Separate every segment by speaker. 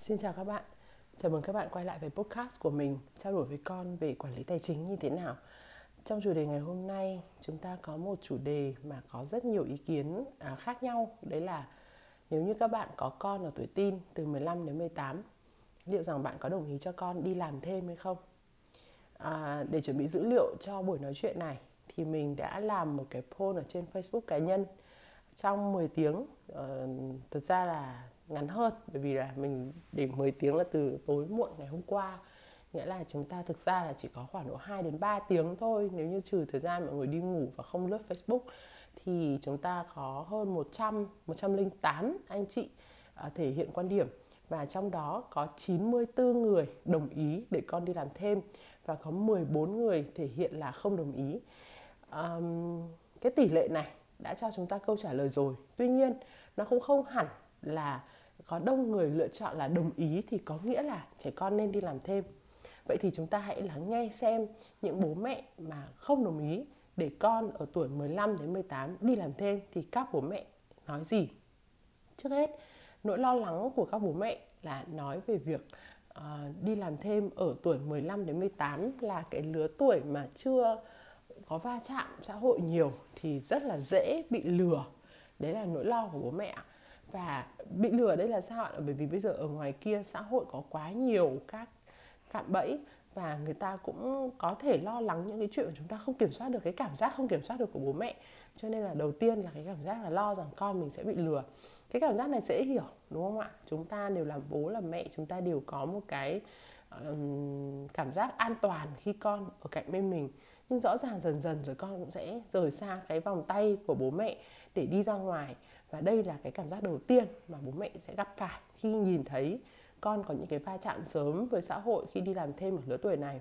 Speaker 1: Xin chào các bạn. Chào mừng các bạn quay lại với podcast của mình trao đổi với con về quản lý tài chính như thế nào. Trong chủ đề ngày hôm nay, chúng ta có một chủ đề mà có rất nhiều ý kiến à, khác nhau. Đấy là nếu như các bạn có con ở tuổi teen từ 15 đến 18, liệu rằng bạn có đồng ý cho con đi làm thêm hay không? À, để chuẩn bị dữ liệu cho buổi nói chuyện này thì mình đã làm một cái poll ở trên Facebook cá nhân trong 10 tiếng. Ờ, uh, thực ra là ngắn hơn bởi vì là mình để 10 tiếng là từ tối muộn ngày hôm qua nghĩa là chúng ta thực ra là chỉ có khoảng độ 2 đến 3 tiếng thôi nếu như trừ thời gian mọi người đi ngủ và không lướt Facebook thì chúng ta có hơn 100 108 anh chị à, thể hiện quan điểm và trong đó có 94 người đồng ý để con đi làm thêm và có 14 người thể hiện là không đồng ý. Um, cái tỷ lệ này đã cho chúng ta câu trả lời rồi. Tuy nhiên nó cũng không hẳn là có đông người lựa chọn là đồng ý thì có nghĩa là trẻ con nên đi làm thêm. Vậy thì chúng ta hãy lắng nghe xem những bố mẹ mà không đồng ý để con ở tuổi 15 đến 18 đi làm thêm thì các bố mẹ nói gì? Trước hết, nỗi lo lắng của các bố mẹ là nói về việc uh, đi làm thêm ở tuổi 15 đến 18 là cái lứa tuổi mà chưa có va chạm xã hội nhiều thì rất là dễ bị lừa. Đấy là nỗi lo của bố mẹ và bị lừa đây là sao ạ? Bởi vì bây giờ ở ngoài kia xã hội có quá nhiều các cạm bẫy và người ta cũng có thể lo lắng những cái chuyện mà chúng ta không kiểm soát được cái cảm giác không kiểm soát được của bố mẹ. Cho nên là đầu tiên là cái cảm giác là lo rằng con mình sẽ bị lừa. Cái cảm giác này dễ hiểu đúng không ạ? Chúng ta đều làm bố làm mẹ chúng ta đều có một cái um, cảm giác an toàn khi con ở cạnh bên mình. Nhưng rõ ràng dần dần rồi con cũng sẽ rời xa cái vòng tay của bố mẹ để đi ra ngoài và đây là cái cảm giác đầu tiên mà bố mẹ sẽ gặp phải khi nhìn thấy con có những cái va chạm sớm với xã hội khi đi làm thêm ở lứa tuổi này.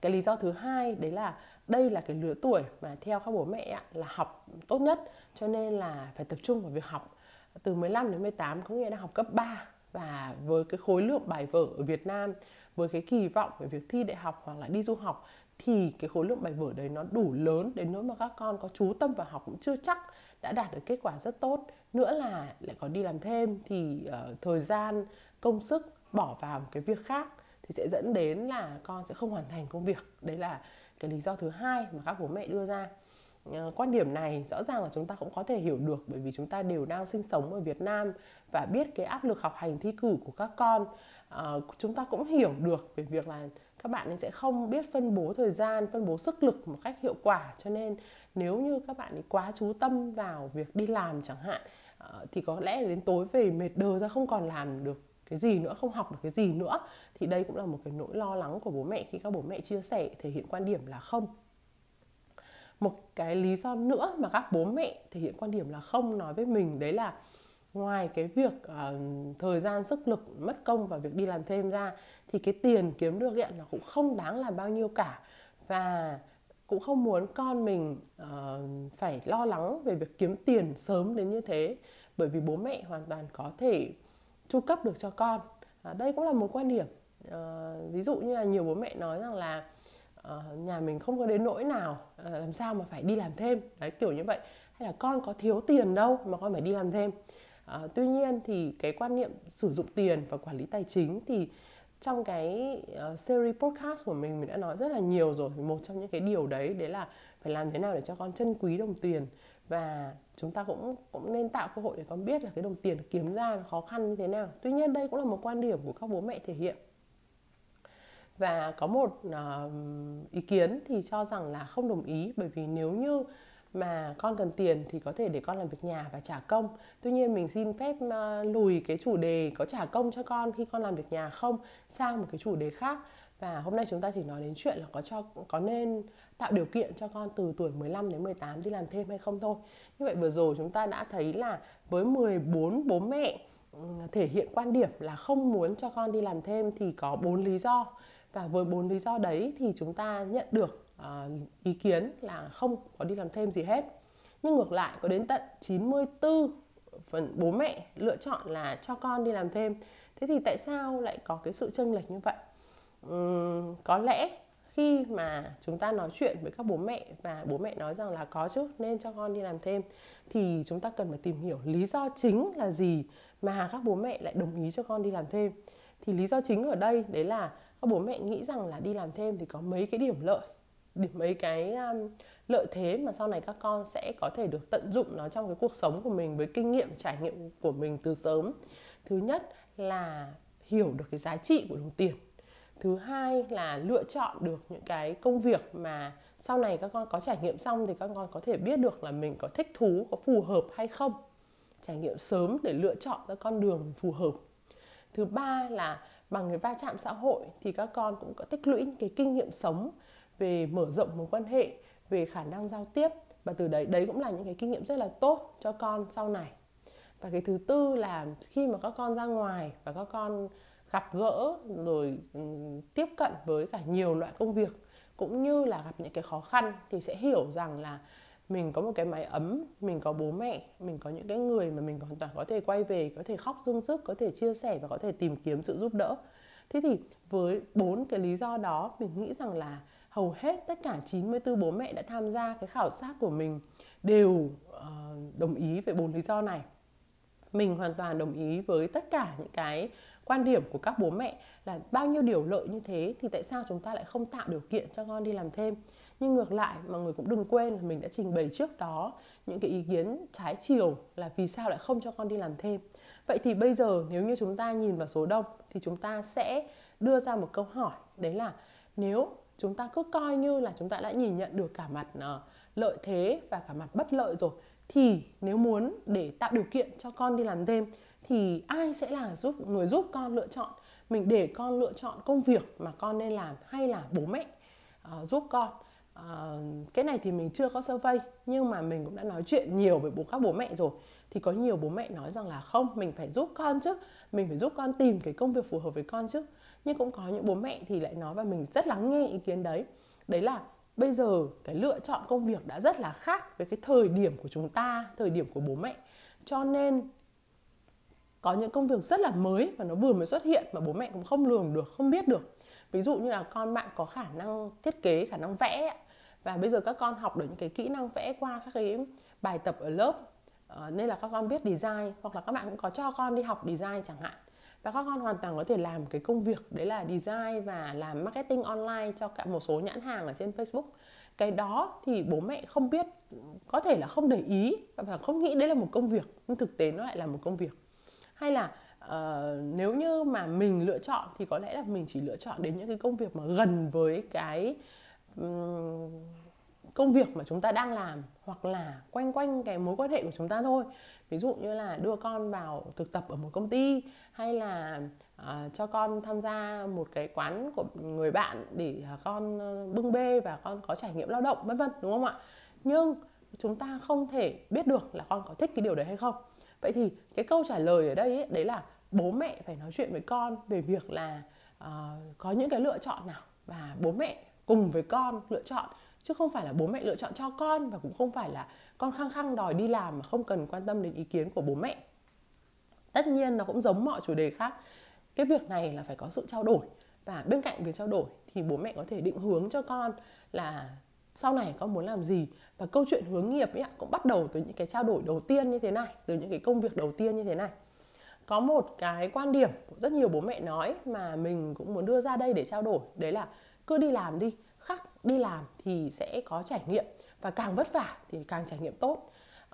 Speaker 1: Cái lý do thứ hai đấy là đây là cái lứa tuổi mà theo các bố mẹ là học tốt nhất, cho nên là phải tập trung vào việc học. Từ 15 đến 18 có nghĩa là học cấp 3 và với cái khối lượng bài vở ở Việt Nam, với cái kỳ vọng về việc thi đại học hoặc là đi du học thì cái khối lượng bài vở đấy nó đủ lớn đến nỗi mà các con có chú tâm vào học cũng chưa chắc đã đạt được kết quả rất tốt. Nữa là lại còn đi làm thêm thì uh, thời gian công sức bỏ vào một cái việc khác thì sẽ dẫn đến là con sẽ không hoàn thành công việc. Đấy là cái lý do thứ hai mà các bố mẹ đưa ra. Ờ, quan điểm này rõ ràng là chúng ta cũng có thể hiểu được bởi vì chúng ta đều đang sinh sống ở Việt Nam và biết cái áp lực học hành thi cử của các con uh, chúng ta cũng hiểu được về việc là các bạn ấy sẽ không biết phân bố thời gian phân bố sức lực một cách hiệu quả. Cho nên nếu như các bạn ấy quá chú tâm vào việc đi làm chẳng hạn uh, thì có lẽ đến tối về mệt đờ ra không còn làm được cái gì nữa không học được cái gì nữa thì đây cũng là một cái nỗi lo lắng của bố mẹ khi các bố mẹ chia sẻ thể hiện quan điểm là không. Một cái lý do nữa mà các bố mẹ thể hiện quan điểm là không nói với mình đấy là ngoài cái việc uh, thời gian sức lực mất công và việc đi làm thêm ra thì cái tiền kiếm được hiện là cũng không đáng là bao nhiêu cả. Và cũng không muốn con mình uh, phải lo lắng về việc kiếm tiền sớm đến như thế bởi vì bố mẹ hoàn toàn có thể chu cấp được cho con. À, đây cũng là một quan điểm. Uh, ví dụ như là nhiều bố mẹ nói rằng là uh, nhà mình không có đến nỗi nào uh, làm sao mà phải đi làm thêm. Đấy kiểu như vậy. Hay là con có thiếu tiền đâu mà con phải đi làm thêm. À, tuy nhiên thì cái quan niệm sử dụng tiền và quản lý tài chính thì trong cái uh, series podcast của mình mình đã nói rất là nhiều rồi. Một trong những cái điều đấy đấy là phải làm thế nào để cho con trân quý đồng tiền. Và chúng ta cũng cũng nên tạo cơ hội để con biết là cái đồng tiền kiếm ra khó khăn như thế nào. Tuy nhiên đây cũng là một quan điểm của các bố mẹ thể hiện. Và có một uh, ý kiến thì cho rằng là không đồng ý. Bởi vì nếu như mà con cần tiền thì có thể để con làm việc nhà và trả công. Tuy nhiên mình xin phép ờ, lùi cái chủ đề có trả công cho con khi con làm việc nhà không sang một cái chủ đề khác. Và hôm nay chúng ta chỉ nói đến chuyện là có cho, có nên tạo điều kiện cho con từ tuổi 15 đến 18 đi làm thêm hay không thôi. Như vậy vừa rồi chúng ta đã thấy là với 14 bố mẹ ừ, thể hiện quan điểm là không muốn cho con đi làm thêm thì có bốn lý do. Và với bốn lý do đấy thì chúng ta nhận được uh, ý kiến là không có đi làm thêm gì hết. Nhưng ngược lại có đến tận 94 phần bố mẹ lựa chọn là cho con đi làm thêm. Thế thì tại sao lại có cái sự chênh lệch như vậy? Uhm, có lẽ khi mà chúng ta nói chuyện với các bố mẹ và bố mẹ nói rằng là có chứ nên cho con đi làm thêm thì chúng ta cần phải tìm hiểu lý do chính là gì mà các bố mẹ lại đồng ý cho con đi làm thêm. Thì lý do chính ở đây đấy là các bố mẹ nghĩ rằng là đi làm thêm thì có mấy cái điểm lợi điểm mấy cái um, lợi thế mà sau này các con sẽ có thể được tận dụng nó trong cái cuộc sống của mình với kinh nghiệm trải nghiệm của mình từ sớm. Thứ nhất là hiểu được cái giá trị của đồng tiền. Thứ hai là lựa chọn được những cái công việc mà sau này các con có trải nghiệm xong thì các con có thể biết được là mình có thích thú có phù hợp hay không. Trải nghiệm sớm để lựa chọn ra con đường phù hợp. Thứ ba là bằng cái va chạm xã hội thì các con cũng có tích lũy cái kinh nghiệm sống về mở rộng mối quan hệ, về khả năng giao tiếp. Và từ đấy đấy cũng là những cái kinh nghiệm rất là tốt cho con sau này. Và cái thứ tư là khi mà các con ra ngoài và các con gặp gỡ rồi ừ, tiếp cận với cả nhiều loại công việc, cũng như là gặp những cái khó khăn thì sẽ hiểu rằng là mình có một cái mái ấm, mình có bố mẹ, mình có những cái người mà mình hoàn toàn có thể quay về, có thể khóc dung sức, có thể chia sẻ và có thể tìm kiếm sự giúp đỡ. Thế thì với bốn cái lý do đó, mình nghĩ rằng là hầu hết tất cả 94 bố mẹ đã tham gia cái khảo sát của mình đều uh, đồng ý về bốn lý do này. Mình hoàn toàn đồng ý với tất cả những cái quan điểm của các bố mẹ là bao nhiêu điều lợi như thế thì tại sao chúng ta lại không tạo điều kiện cho con đi làm thêm? Nhưng ngược lại mọi người cũng đừng quên là mình đã trình bày trước đó những cái ý kiến trái chiều là vì sao lại không cho con đi làm thêm. Vậy thì bây giờ nếu như chúng ta nhìn vào số đông thì chúng ta sẽ đưa ra một câu hỏi đấy là nếu chúng ta cứ coi như là chúng ta đã nhìn nhận được cả mặt ờ, lợi thế và cả mặt bất lợi rồi. Thì nếu muốn để tạo điều kiện cho con đi làm thêm thì ai sẽ là giúp người giúp con lựa chọn? Mình để con lựa chọn công việc mà con nên làm hay là bố mẹ uh, giúp con. Uh, cái này thì mình chưa có survey nhưng mà mình cũng đã nói chuyện nhiều với bố các bố mẹ rồi. Thì có nhiều bố mẹ nói rằng là không mình phải giúp con chứ. Mình phải giúp con tìm cái công việc phù hợp với con chứ nhưng cũng có những bố mẹ thì lại nói và mình rất lắng nghe ý kiến đấy. Đấy là bây giờ cái lựa chọn công việc đã rất là khác với cái thời điểm của chúng ta, thời điểm của bố mẹ. Cho nên có những công việc rất là mới và nó vừa mới xuất hiện mà bố mẹ cũng không lường được, không biết được. Ví dụ như là con bạn có khả năng thiết kế, khả năng vẽ và bây giờ các con học được những cái kỹ năng vẽ qua các cái bài tập ở lớp. Ờ, nên là các con biết design hoặc là các bạn cũng có cho con đi học design chẳng hạn và các con hoàn toàn có thể làm cái công việc đấy là design và làm marketing online cho cả một số nhãn hàng ở trên Facebook. Cái đó thì bố mẹ không biết có thể là không để ý và không nghĩ đấy là một công việc nhưng thực tế nó lại là một công việc. Hay là uh, nếu như mà mình lựa chọn thì có lẽ là mình chỉ lựa chọn đến những cái công việc mà gần với cái um, công việc mà chúng ta đang làm hoặc là quanh quanh cái mối quan hệ của chúng ta thôi ví dụ như là đưa con vào thực tập ở một công ty hay là uh, cho con tham gia một cái quán của người bạn để uh, con ờ, bưng bê và con có trải nghiệm lao động vân vân đúng không ạ? Nhưng chúng ta không thể biết được là con có thích cái điều đấy hay không. Vậy thì cái câu trả lời ở đây ấy, đấy là bố mẹ phải nói chuyện với con về việc là uh, có những cái lựa chọn nào và bố mẹ cùng với con lựa chọn chứ không phải là bố mẹ lựa chọn cho con và cũng không phải là con khăng khăng đòi đi làm mà không cần quan tâm đến ý kiến của bố mẹ. Tất nhiên nó cũng giống mọi chủ đề khác. Cái việc này là phải có sự trao đổi. Và bên cạnh việc trao đổi thì bố mẹ có thể định hướng cho con là sau này con muốn làm gì. Và câu chuyện hướng nghiệp ấy cũng bắt đầu từ những cái trao đổi đầu tiên như thế này, từ những cái công việc đầu tiên như thế này. Có một cái quan điểm của rất nhiều bố mẹ nói mà mình cũng muốn đưa ra đây để trao đổi, đấy là cứ đi làm đi khác đi làm thì sẽ có trải nghiệm. Và càng vất vả thì càng trải nghiệm tốt.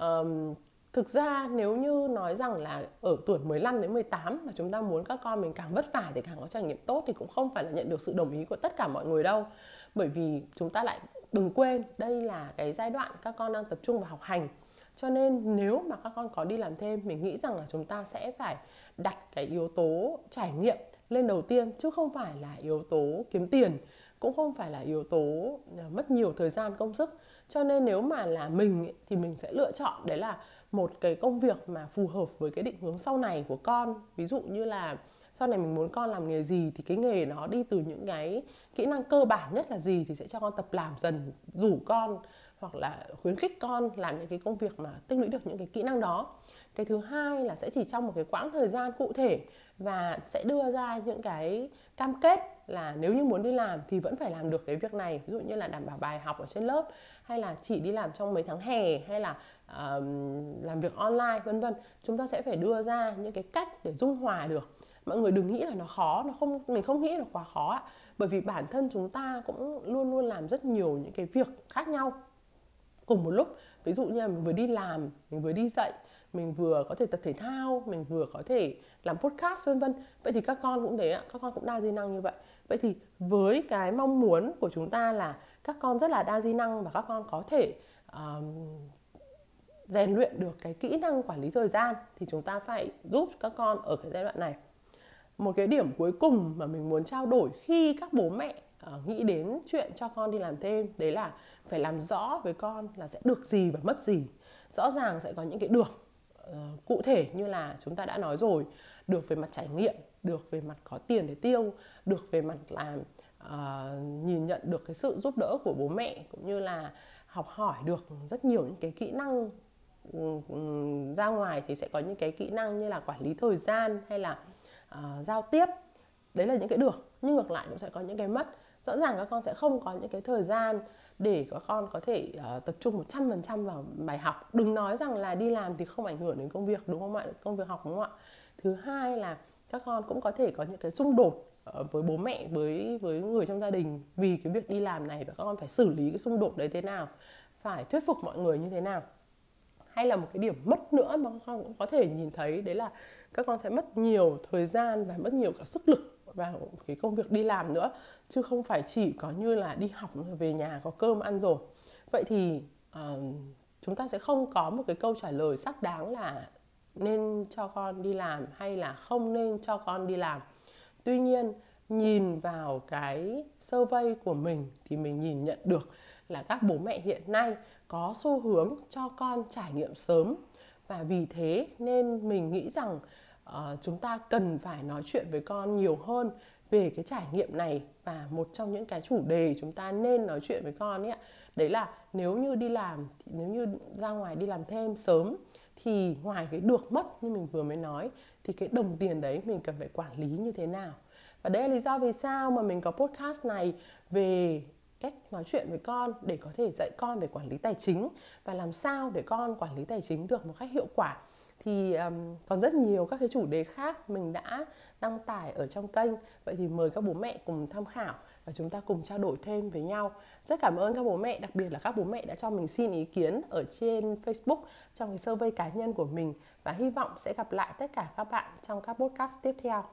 Speaker 1: Um, thực ra nếu như nói rằng là ở tuổi 15 đến 18 mà chúng ta muốn các con mình càng vất vả thì càng có trải nghiệm tốt thì cũng không phải là nhận được sự đồng ý của tất cả mọi người đâu. Bởi vì chúng ta lại đừng quên đây là cái giai đoạn các con đang tập trung vào học hành. Cho nên nếu mà các con có đi làm thêm mình nghĩ rằng là chúng ta sẽ phải đặt cái yếu tố trải nghiệm lên đầu tiên chứ không phải là yếu tố kiếm tiền cũng không phải là yếu tố à, mất nhiều thời gian công sức. Cho nên nếu mà là mình thì mình sẽ lựa chọn đấy là một cái công việc mà phù hợp với cái định hướng sau này của con. Ví dụ như là sau này mình muốn con làm nghề gì thì cái nghề nó đi từ những cái kỹ năng cơ bản nhất là gì thì sẽ cho con tập làm dần, rủ con hoặc là khuyến khích con làm những cái công việc mà tích lũy được những cái kỹ năng đó. Cái thứ hai là sẽ chỉ trong một cái quãng thời gian cụ thể và sẽ đưa ra những cái cam kết là nếu như muốn đi làm thì vẫn phải làm được cái việc này. Ví dụ như là đảm bảo bài học ở trên lớp hay là chỉ đi làm trong mấy tháng hè hay là uh, làm việc online vân vân. Chúng ta sẽ phải đưa ra những cái cách để dung hòa được. Mọi người đừng nghĩ là nó khó nó không mình không nghĩ là quá khó ạ. Bởi vì bản thân chúng ta cũng luôn luôn làm rất nhiều những cái việc khác nhau. Cùng một lúc ví dụ như là mình vừa đi làm mình vừa đi dạy mình vừa có thể tập thể thao mình vừa có thể làm podcast vân vân. Vậy thì các con cũng thế ạ các con cũng đa di năng như vậy. Vậy thì với cái mong muốn của chúng ta là các con rất là đa di năng và các con có thể uh, rèn luyện được cái kỹ năng quản lý thời gian thì chúng ta phải giúp các con ở cái giai đoạn này. Một cái điểm cuối cùng mà mình muốn trao đổi khi các bố mẹ uh, nghĩ đến chuyện cho con đi làm thêm đấy là phải làm rõ với con là sẽ được gì và mất gì. Rõ ràng sẽ có những cái được uh, cụ thể như là chúng ta đã nói rồi được về mặt trải nghiệm được về mặt có tiền để tiêu được về mặt làm uh, ờ, nhìn nhận được cái sự giúp đỡ của bố mẹ cũng như là học hỏi được rất nhiều những cái kỹ năng um, ra ngoài thì sẽ có những cái kỹ năng như là quản lý thời gian hay là uh, giao tiếp. Đấy là những cái được nhưng ngược lại cũng sẽ có những cái mất. Rõ ràng các con sẽ không có những cái thời gian để các con có thể uh, tập trung 100% vào bài học. Đừng nói rằng là đi làm thì không ảnh hưởng đến công việc đúng không ạ? Công việc học đúng không ạ? Thứ hai là các con cũng có thể có những cái xung đột ờ, với bố mẹ với với người trong gia đình vì cái việc đi làm này và các con phải xử lý cái xung đột đấy thế nào phải thuyết phục mọi người như thế nào. Hay là một cái điểm mất nữa mà các con cũng có thể nhìn thấy đấy là các con sẽ mất nhiều thời gian và mất nhiều cả sức lực và cái công việc đi làm nữa chứ không phải chỉ có như là đi học về nhà có cơm ăn rồi. Vậy thì uh, chúng ta sẽ không có một cái câu trả lời xác đáng là nên cho con đi làm hay là không nên cho con đi làm. Tuy nhiên nhìn vào cái survey của mình thì mình nhìn nhận được là các bố mẹ hiện nay có xu hướng cho con trải nghiệm sớm. Và vì thế nên mình nghĩ rằng uh, chúng ta cần phải nói chuyện với con nhiều hơn về cái trải nghiệm này và một trong những cái chủ đề chúng ta nên nói chuyện với con ấy đấy là nếu như đi làm nếu như ra ngoài đi làm thêm sớm thì ngoài cái được mất như mình vừa mới nói thì cái đồng tiền đấy mình cần phải quản lý như thế nào. Và đây là lý do vì sao mà mình có podcast này về cách nói chuyện với con để có thể dạy con về quản lý tài chính và làm sao để con quản lý tài chính được một cách hiệu quả thì um, còn rất nhiều các cái chủ đề khác mình đã đăng tải ở trong kênh. Vậy thì mời các bố mẹ cùng tham khảo và chúng ta cùng trao đổi thêm với nhau. Rất cảm ơn các bố mẹ đặc biệt là các bố mẹ đã cho mình xin ý kiến ở trên Facebook trong cái survey cá nhân của mình. Và hy vọng sẽ gặp lại tất cả các bạn trong các podcast tiếp theo.